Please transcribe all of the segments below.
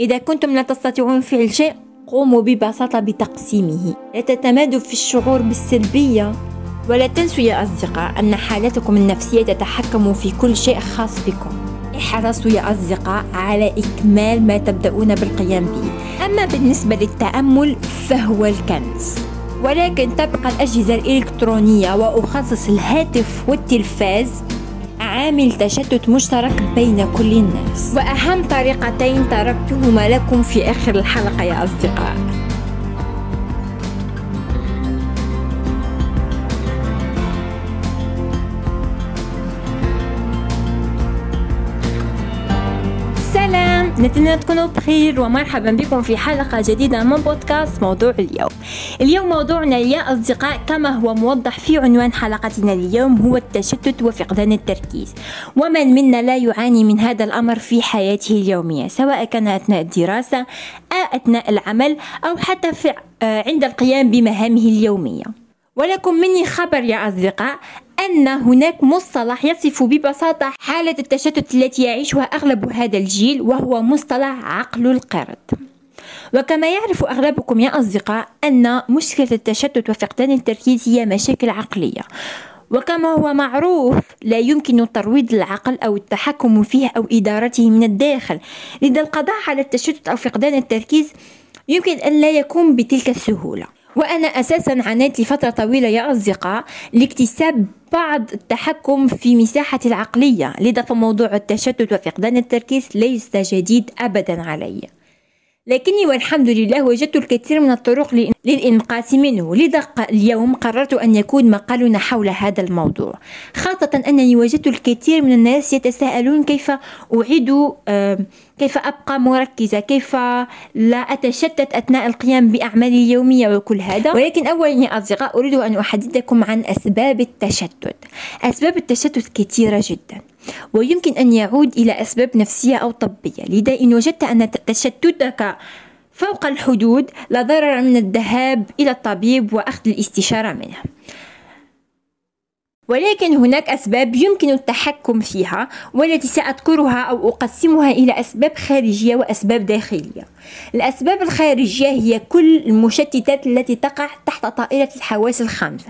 إذا كنتم لا تستطيعون فعل شيء قوموا ببساطة بتقسيمه. لا تتمادوا في الشعور بالسلبية. ولا تنسوا يا أصدقاء أن حالتكم النفسية تتحكم في كل شيء خاص بكم. احرصوا يا أصدقاء على إكمال ما تبدأون بالقيام به. أما بالنسبة للتأمل فهو الكنز. ولكن تبقى الأجهزة الإلكترونية وأخصص الهاتف والتلفاز عامل تشتت مشترك بين كل الناس. وأهم طريقتين تركتهما لكم في آخر الحلقة يا أصدقاء. نتمنى تكونوا بخير ومرحبا بكم في حلقة جديدة من بودكاست موضوع اليوم. اليوم موضوعنا يا أصدقاء كما هو موضح في عنوان حلقتنا اليوم هو التشتت وفقدان التركيز. ومن منا لا يعاني من هذا الأمر في حياته اليومية سواء كان أثناء الدراسة أو أثناء العمل أو حتى في عند القيام بمهامه اليومية. ولكم مني خبر يا أصدقاء أن هناك مصطلح يصف ببساطة حالة التشتت التي يعيشها أغلب هذا الجيل وهو مصطلح عقل القرد. وكما يعرف أغلبكم يا أصدقاء أن مشكلة التشتت وفقدان التركيز هي مشاكل عقلية. وكما هو معروف لا يمكن ترويض العقل أو التحكم فيه أو إدارته من الداخل. لذا القضاء على التشتت أو فقدان التركيز يمكن أن لا يكون بتلك السهولة. وأنا أساسا عانيت لفترة طويلة يا أصدقاء لاكتساب بعض التحكم في مساحة العقلية لذا فموضوع التشتت وفقدان التركيز ليس جديد أبدا علي. لكني والحمد لله وجدت الكثير من الطرق للإنقاذ منه. لذا اليوم قررت أن يكون مقالنا حول هذا الموضوع خاصة أنني وجدت الكثير من الناس يتساءلون كيف أعيد كيف أبقى مركزة كيف لا أتشتت أثناء القيام بأعمالي اليومية وكل هذا. ولكن أولا يا أصدقاء أريد أن أحدثكم عن أسباب التشتت. أسباب التشتت كثيرة جدا. ويمكن أن يعود إلى أسباب نفسية أو طبية. لذا إن وجدت أن تشتتك فوق الحدود لا ضرر من الذهاب إلى الطبيب وأخذ الاستشارة منه. ولكن هناك أسباب يمكن التحكم فيها والتي سأذكرها أو أقسمها إلى أسباب خارجية وأسباب داخلية. الأسباب الخارجية هي كل المشتتات التي تقع تحت طائرة الحواس الخمسة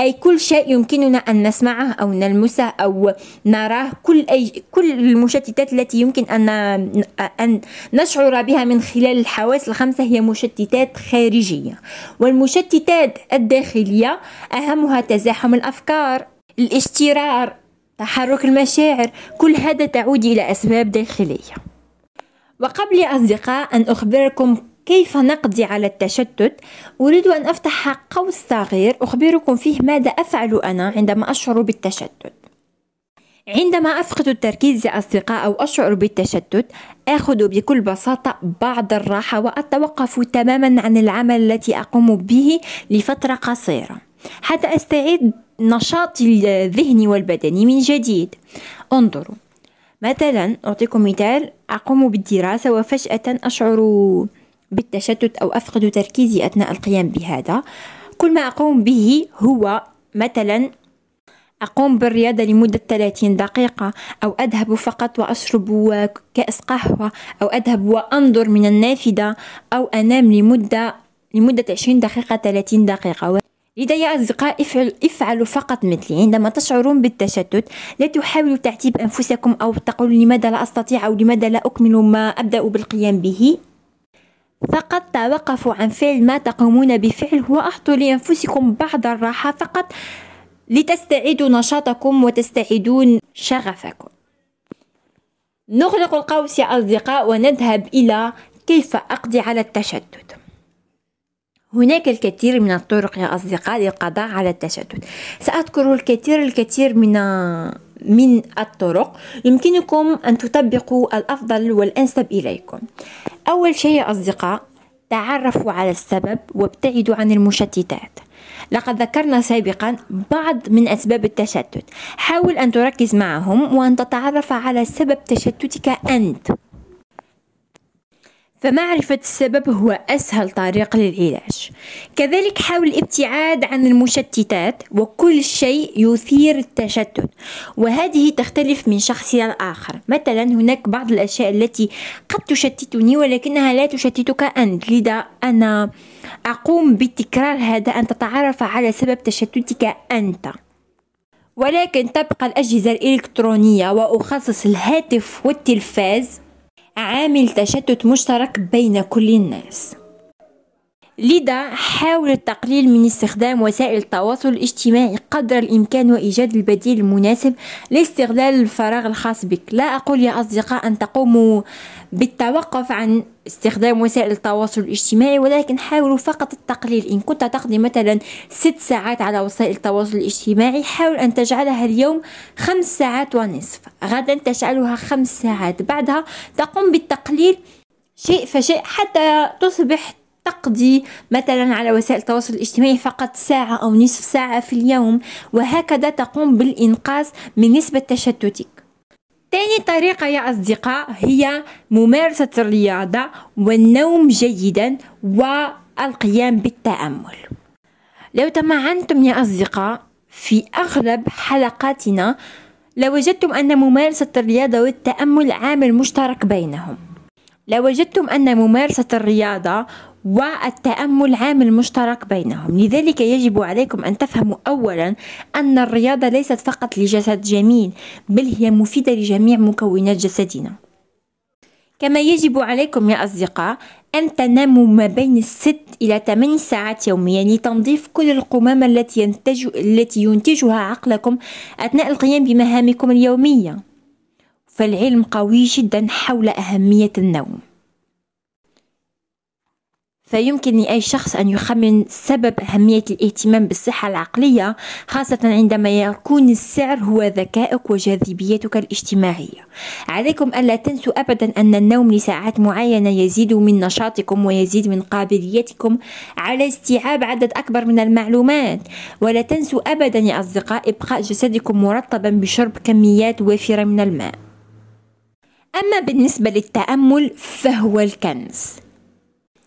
أي كل شيء يمكننا أن نسمعه أو نلمسه أو نراه كل أي كل المشتتات التي يمكن أن أن نشعر بها من خلال الحواس الخمسة هي مشتتات خارجية. والمشتتات الداخلية أهمها تزاحم الأفكار الاشترار تحرك المشاعر كل هذا تعود إلى أسباب داخلية. وقبل أصدقاء أن أخبركم كيف نقضي على التشتت أريد أن أفتح قوس صغير أخبركم فيه ماذا أفعل أنا عندما أشعر بالتشتت. عندما أفقد التركيز يا أصدقاء أو أشعر بالتشتت أخذ بكل بساطة بعض الراحة وأتوقف تماما عن العمل التي أقوم به لفترة قصيرة حتى أستعيد نشاطي الذهني والبدني من جديد. انظروا مثلا أعطيكم مثال أقوم بالدراسة وفجأة أشعر بالتشتت أو أفقد تركيزي أثناء القيام بهذا. كل ما أقوم به هو مثلا أقوم بالرياضة لمدة 30 دقيقة أو أذهب فقط وأشرب كأس قهوة أو أذهب وأنظر من النافذة أو أنام لمدة لمدة 20 دقيقة 30 دقيقة. لذا يا أصدقاء افعل افعلوا فقط مثلي. عندما تشعرون بالتشتت لا تحاولوا تعتيب أنفسكم أو تقولوا لماذا لا أستطيع أو لماذا لا أكمل ما أبدأ بالقيام به. فقط توقفوا عن فعل ما تقومون بفعله وأعطوا لأنفسكم بعض الراحة فقط لتستعيدوا نشاطكم وتستعيدون شغفكم. نغلق القوس يا أصدقاء ونذهب إلى كيف أقضي على التشتت. هناك الكثير من الطرق يا أصدقاء للقضاء على التشتت. سأذكر الكثير الكثير من من الطرق. يمكنكم أن تطبقوا الأفضل والأنسب إليكم. أول شيء يا أصدقاء تعرفوا على السبب وابتعدوا عن المشتتات. لقد ذكرنا سابقا بعض من أسباب التشتت. حاول أن تركز معهم وأن تتعرف على سبب تشتتك أنت. فمعرفة السبب هو أسهل طريق للعلاج. كذلك حاول الابتعاد عن المشتتات وكل شيء يثير التشتت. وهذه تختلف من شخص إلى الآخر. مثلا هناك بعض الأشياء التي قد تشتتني ولكنها لا تشتتك أنت. لذا أنا أقوم بتكرار هذا أن تتعرف على سبب تشتتك أنت. ولكن تبقى الأجهزة الإلكترونية وأخصص الهاتف والتلفاز عامل تشتت مشترك بين كل الناس. لذا حاول التقليل من استخدام وسائل التواصل الاجتماعي قدر الإمكان وإيجاد البديل المناسب لاستغلال الفراغ الخاص بك. لا أقول يا أصدقاء أن تقوموا بالتوقف عن استخدام وسائل التواصل الاجتماعي ولكن حاولوا فقط التقليل. إن كنت تقضي مثلا ست ساعات على وسائل التواصل الاجتماعي حاول أن تجعلها اليوم خمس ساعات ونصف. غدا تجعلها خمس ساعات. بعدها تقوم بالتقليل شيء فشيء حتى تصبح تقضي مثلا على وسائل التواصل الاجتماعي فقط ساعة أو نصف ساعة في اليوم. وهكذا تقوم بالإنقاذ من نسبة تشتتك. تاني طريقة يا أصدقاء هي ممارسة الرياضة والنوم جيدا والقيام بالتأمل. لو تمعنتم يا أصدقاء في أغلب حلقاتنا لوجدتم أن ممارسة الرياضة والتأمل عامل مشترك بينهم. لوجدتم أن ممارسة الرياضة والتأمل عامل مشترك بينهم. لذلك يجب عليكم أن تفهموا أولا أن الرياضة ليست فقط لجسد جميل بل هي مفيدة لجميع مكونات جسدنا. كما يجب عليكم يا أصدقاء أن تناموا ما بين الست إلى 8 ساعات يوميا لتنظيف كل القمامة التي, ينتج التي ينتجها عقلكم أثناء القيام بمهامكم اليومية. فالعلم قوي جدا حول أهمية النوم. فيمكن لأي شخص أن يخمن سبب أهمية الاهتمام بالصحة العقلية خاصة عندما يكون السعر هو ذكائك وجاذبيتك الاجتماعية. عليكم ألا تنسوا أبدا أن النوم لساعات معينة يزيد من نشاطكم ويزيد من قابليتكم على استيعاب عدد أكبر من المعلومات. ولا تنسوا أبدا يا أصدقاء إبقاء جسدكم مرطبا بشرب كميات وافرة من الماء. أما بالنسبة للتأمل فهو الكنز.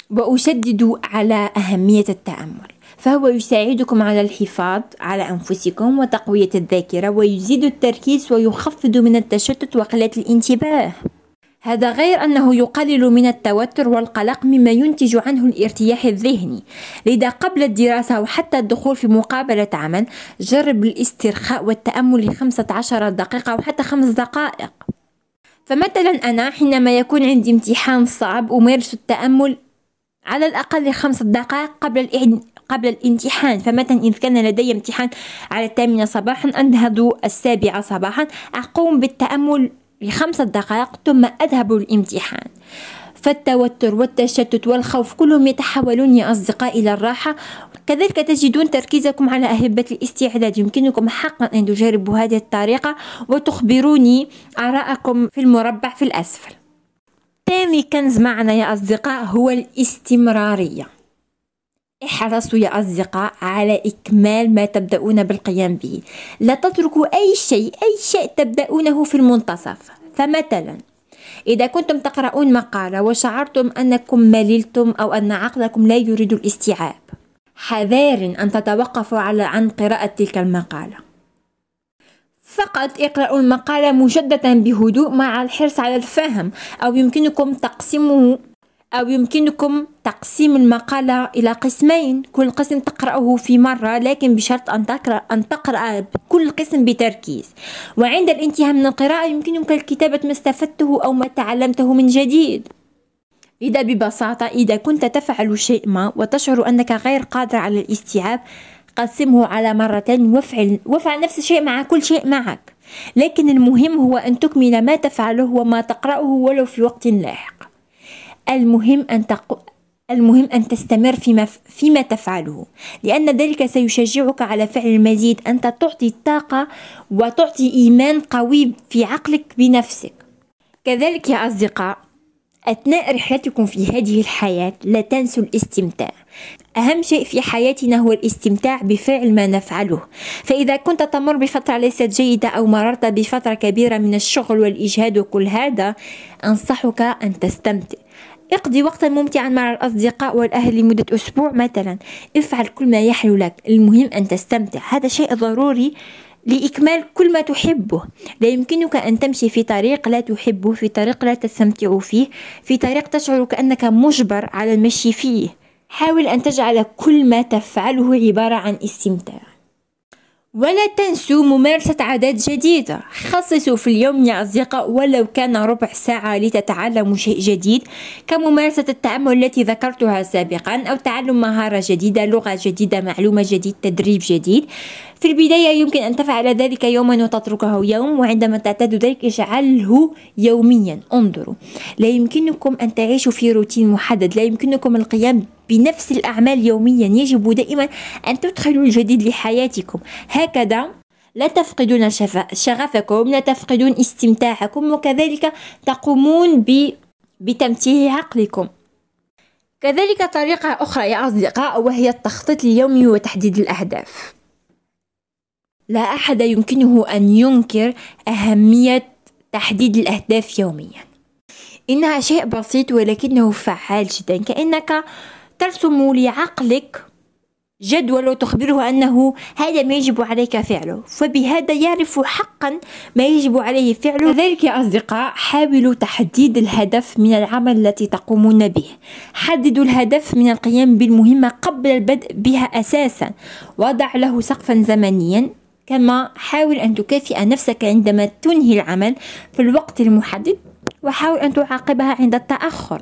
وأشدد على أهمية التأمل. فهو يساعدكم على الحفاظ على أنفسكم وتقوية الذاكرة ويزيد التركيز ويخفض من التشتت وقلة الانتباه. هذا غير أنه يقلل من التوتر والقلق مما ينتج عنه الارتياح الذهني. لذا قبل الدراسة وحتى الدخول في مقابلة عمل جرب الاسترخاء والتأمل لخمسة عشر دقيقة أو حتى خمس دقائق. فمثلا أنا حينما يكون عندي امتحان صعب أمارس التأمل على الأقل خمس دقائق قبل قبل الامتحان فمثلا إذا كان لدي امتحان على الثامنة صباحا أنهض السابعة صباحا أقوم بالتأمل لخمس دقائق ثم أذهب للامتحان. فالتوتر والتشتت والخوف كلهم يتحولون يا أصدقاء إلى الراحة كذلك تجدون تركيزكم على أهبة الاستعداد. يمكنكم حقا أن تجربوا هذه الطريقة وتخبروني آراءكم في المربع في الأسفل. ثاني كنز معنا يا أصدقاء هو الاستمرارية. احرصوا يا أصدقاء على إكمال ما تبدأون بالقيام به. لا تتركوا أي شيء أي شيء تبدأونه في المنتصف. فمثلا إذا كنتم تقرؤون مقالة وشعرتم أنكم مللتم أو أن عقلكم لا يريد الاستيعاب حذار أن تتوقفوا على عن قراءة تلك المقالة. فقط اقرأوا المقالة مجددا بهدوء مع الحرص على الفهم أو يمكنكم تقسيمه أو يمكنكم تقسيم المقالة إلى قسمين. كل قسم تقرأه في مرة لكن بشرط أن تقرأ أن تقرأ كل قسم بتركيز. وعند الانتهاء من القراءة يمكنك الكتابة ما استفدته أو ما تعلمته من جديد. لذا ببساطة إذا كنت تفعل شيء ما وتشعر أنك غير قادر على الاستيعاب قسمه على مرتين وافعل, وافعل نفس الشيء مع كل شيء معك. لكن المهم هو أن تكمل ما تفعله وما تقرأه ولو في وقت لاحق. المهم أن تق... المهم أن تستمر فيما, فيما تفعله لأن ذلك سيشجعك على فعل المزيد. أنت تعطي طاقة وتعطي إيمان قوي في عقلك بنفسك. كذلك يا أصدقاء أثناء رحلتكم في هذه الحياة لا تنسوا الاستمتاع. أهم شيء في حياتنا هو الاستمتاع بفعل ما نفعله. فإذا كنت تمر بفترة ليست جيدة أو مررت بفترة كبيرة من الشغل والإجهاد وكل هذا أنصحك أن تستمتع. اقضي وقتا ممتعا مع الأصدقاء والأهل لمدة أسبوع مثلا. افعل كل ما يحلو لك. المهم أن تستمتع. هذا شيء ضروري لإكمال كل ما تحبه. لا يمكنك أن تمشي في طريق لا تحبه في طريق لا تستمتع فيه في طريق تشعر كأنك مجبر على المشي فيه. حاول أن تجعل كل ما تفعله عبارة عن استمتاع. ولا تنسوا ممارسة عادات جديدة. خصصوا في اليوم يا أصدقاء ولو كان ربع ساعة لتتعلموا شيء جديد كممارسة التأمل التي ذكرتها سابقا أو تعلم مهارة جديدة لغة جديدة معلومة جديد تدريب جديد. في البداية يمكن أن تفعل ذلك يوما وتتركه يوم وعندما تعتاد ذلك اجعله يوميا. انظروا لا يمكنكم أن تعيشوا في روتين محدد لا يمكنكم القيام بنفس الأعمال يوميا. يجب دائما أن تدخلوا الجديد لحياتكم. هكذا لا تفقدون شغفكم لا تفقدون استمتاعكم وكذلك تقومون بتمتيع عقلكم. كذلك طريقة أخرى يا أصدقاء وهي التخطيط اليومي وتحديد الأهداف. لا أحد يمكنه أن ينكر أهمية تحديد الأهداف يوميا. إنها شيء بسيط ولكنه فعال جدا. كأنك ترسم لعقلك جدول وتخبره أنه هذا ما يجب عليك فعله. فبهذا يعرف حقا ما يجب عليه فعله. ذلك يا أصدقاء حاولوا تحديد الهدف من العمل التي تقومون به. حددوا الهدف من القيام بالمهمة قبل البدء بها أساسا. وضع له سقفا زمنيا. كما حاول أن تكافئ نفسك عندما تنهي العمل في الوقت المحدد. وحاول أن تعاقبها عند التأخر.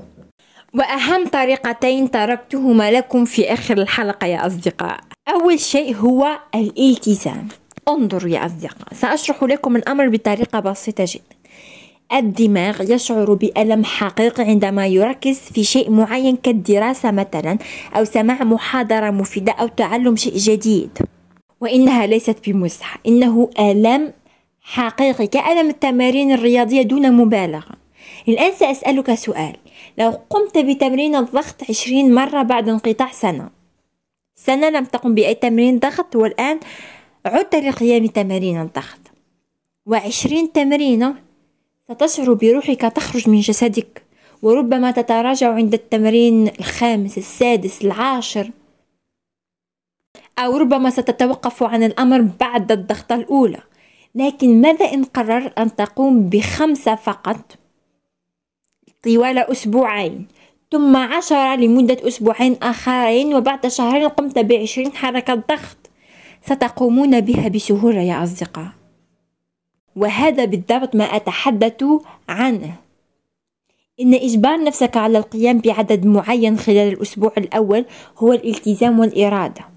وأهم طريقتين تركتهما لكم في آخر الحلقة يا أصدقاء. أول شيء هو الالتزام. انظروا يا أصدقاء سأشرح لكم الأمر بطريقة بسيطة جدا. الدماغ يشعر بألم حقيقي عندما يركز في شيء معين كالدراسة مثلا أو سماع محاضرة مفيدة أو تعلم شيء جديد. وإنها ليست بمزح إنه ألم حقيقي كألم التمارين الرياضية دون مبالغة. الآن سأسألك سؤال. لو قمت بتمرين الضغط عشرين مرة بعد انقطاع سنة. سنة لم تقم بأي تمرين ضغط والآن عدت لقيام تمارين الضغط. وعشرين تمرينة ستشعر بروحك تخرج من جسدك وربما تتراجع عند التمرين الخامس السادس العاشر. أو ربما ستتوقف عن الأمر بعد الضغطة الأولى. لكن ماذا إن قررت أن تقوم بخمسة فقط؟ طوال أسبوعين ثم عشرة لمدة أسبوعين آخرين وبعد شهرين قمت بعشرين حركة ضغط ستقومون بها بسهولة يا أصدقاء. وهذا بالضبط ما أتحدث عنه. إن إجبار نفسك على القيام بعدد معين خلال الأسبوع الأول هو الالتزام والإرادة.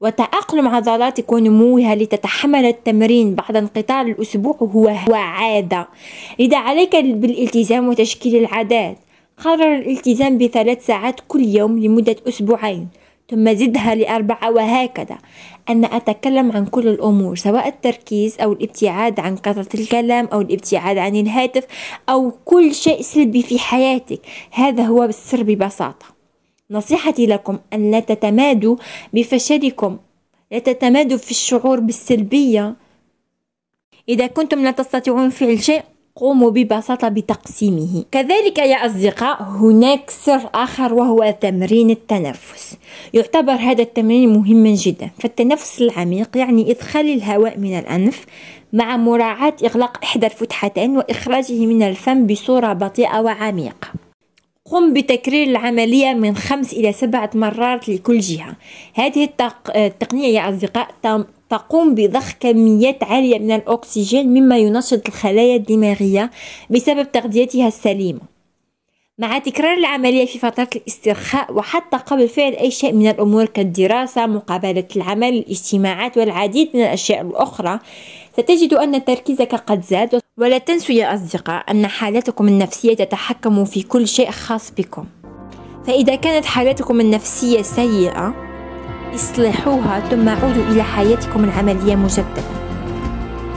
وتأقلم عضلاتك ونموها لتتحمل التمرين بعد انقطاع الأسبوع هو عادة لذا عليك بالالتزام وتشكيل العادات قرر الالتزام بثلاث ساعات كل يوم لمدة أسبوعين ثم زدها لأربعة وهكذا. أنا أتكلم عن كل الأمور سواء التركيز أو الابتعاد عن كثرة الكلام أو الابتعاد عن الهاتف أو كل شيء سلبي في حياتك. هذا هو السر ببساطة. نصيحتي لكم أن لا تتمادوا بفشلكم لا تتمادوا في الشعور بالسلبية. إذا كنتم لا تستطيعون فعل شيء قوموا ببساطة بتقسيمه. كذلك يا أصدقاء هناك سر آخر وهو تمرين التنفس. يعتبر هذا التمرين مهما جدا. فالتنفس العميق يعني إدخال الهواء من الأنف مع مراعاة إغلاق إحدى الفتحتين وإخراجه من الفم بصورة بطيئة وعميقة. قم بتكرير العملية من خمس إلى سبعة مرات لكل جهة. هذه التقنية يا أصدقاء تقوم بضخ كميات عالية من الأكسجين مما ينشط الخلايا الدماغية بسبب تغذيتها السليمة. مع تكرار العملية في فترة الاسترخاء وحتى قبل فعل أي شيء من الأمور كالدراسة مقابلة العمل الاجتماعات والعديد من الأشياء الأخرى ستجد أن تركيزك قد زاد. ولا تنسوا يا أصدقاء أن حالتكم النفسية تتحكم في كل شيء خاص بكم. فإذا كانت حالتكم النفسية سيئة اصلحوها ثم عودوا إلى حياتكم العملية مجددا.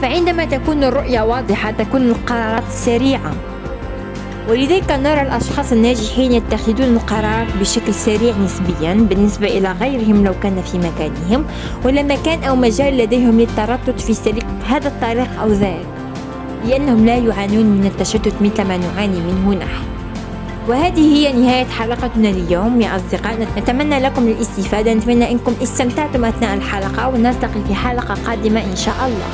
فعندما تكون الرؤية واضحة تكون القرارات سريعة. ولذلك نرى الأشخاص الناجحين يتخذون القرار بشكل سريع نسبيا بالنسبة إلى غيرهم لو كان في مكانهم ولا مكان أو مجال لديهم للتردد في سلك هذا الطريق أو ذاك. لأنهم لا يعانون من التشتت مثل ما نعاني منه نحن. وهذه هي نهاية حلقتنا اليوم يا أصدقائنا. نتمنى لكم الاستفادة. نتمنى أنكم استمتعتم أثناء الحلقة ونلتقي في حلقة قادمة إن شاء الله.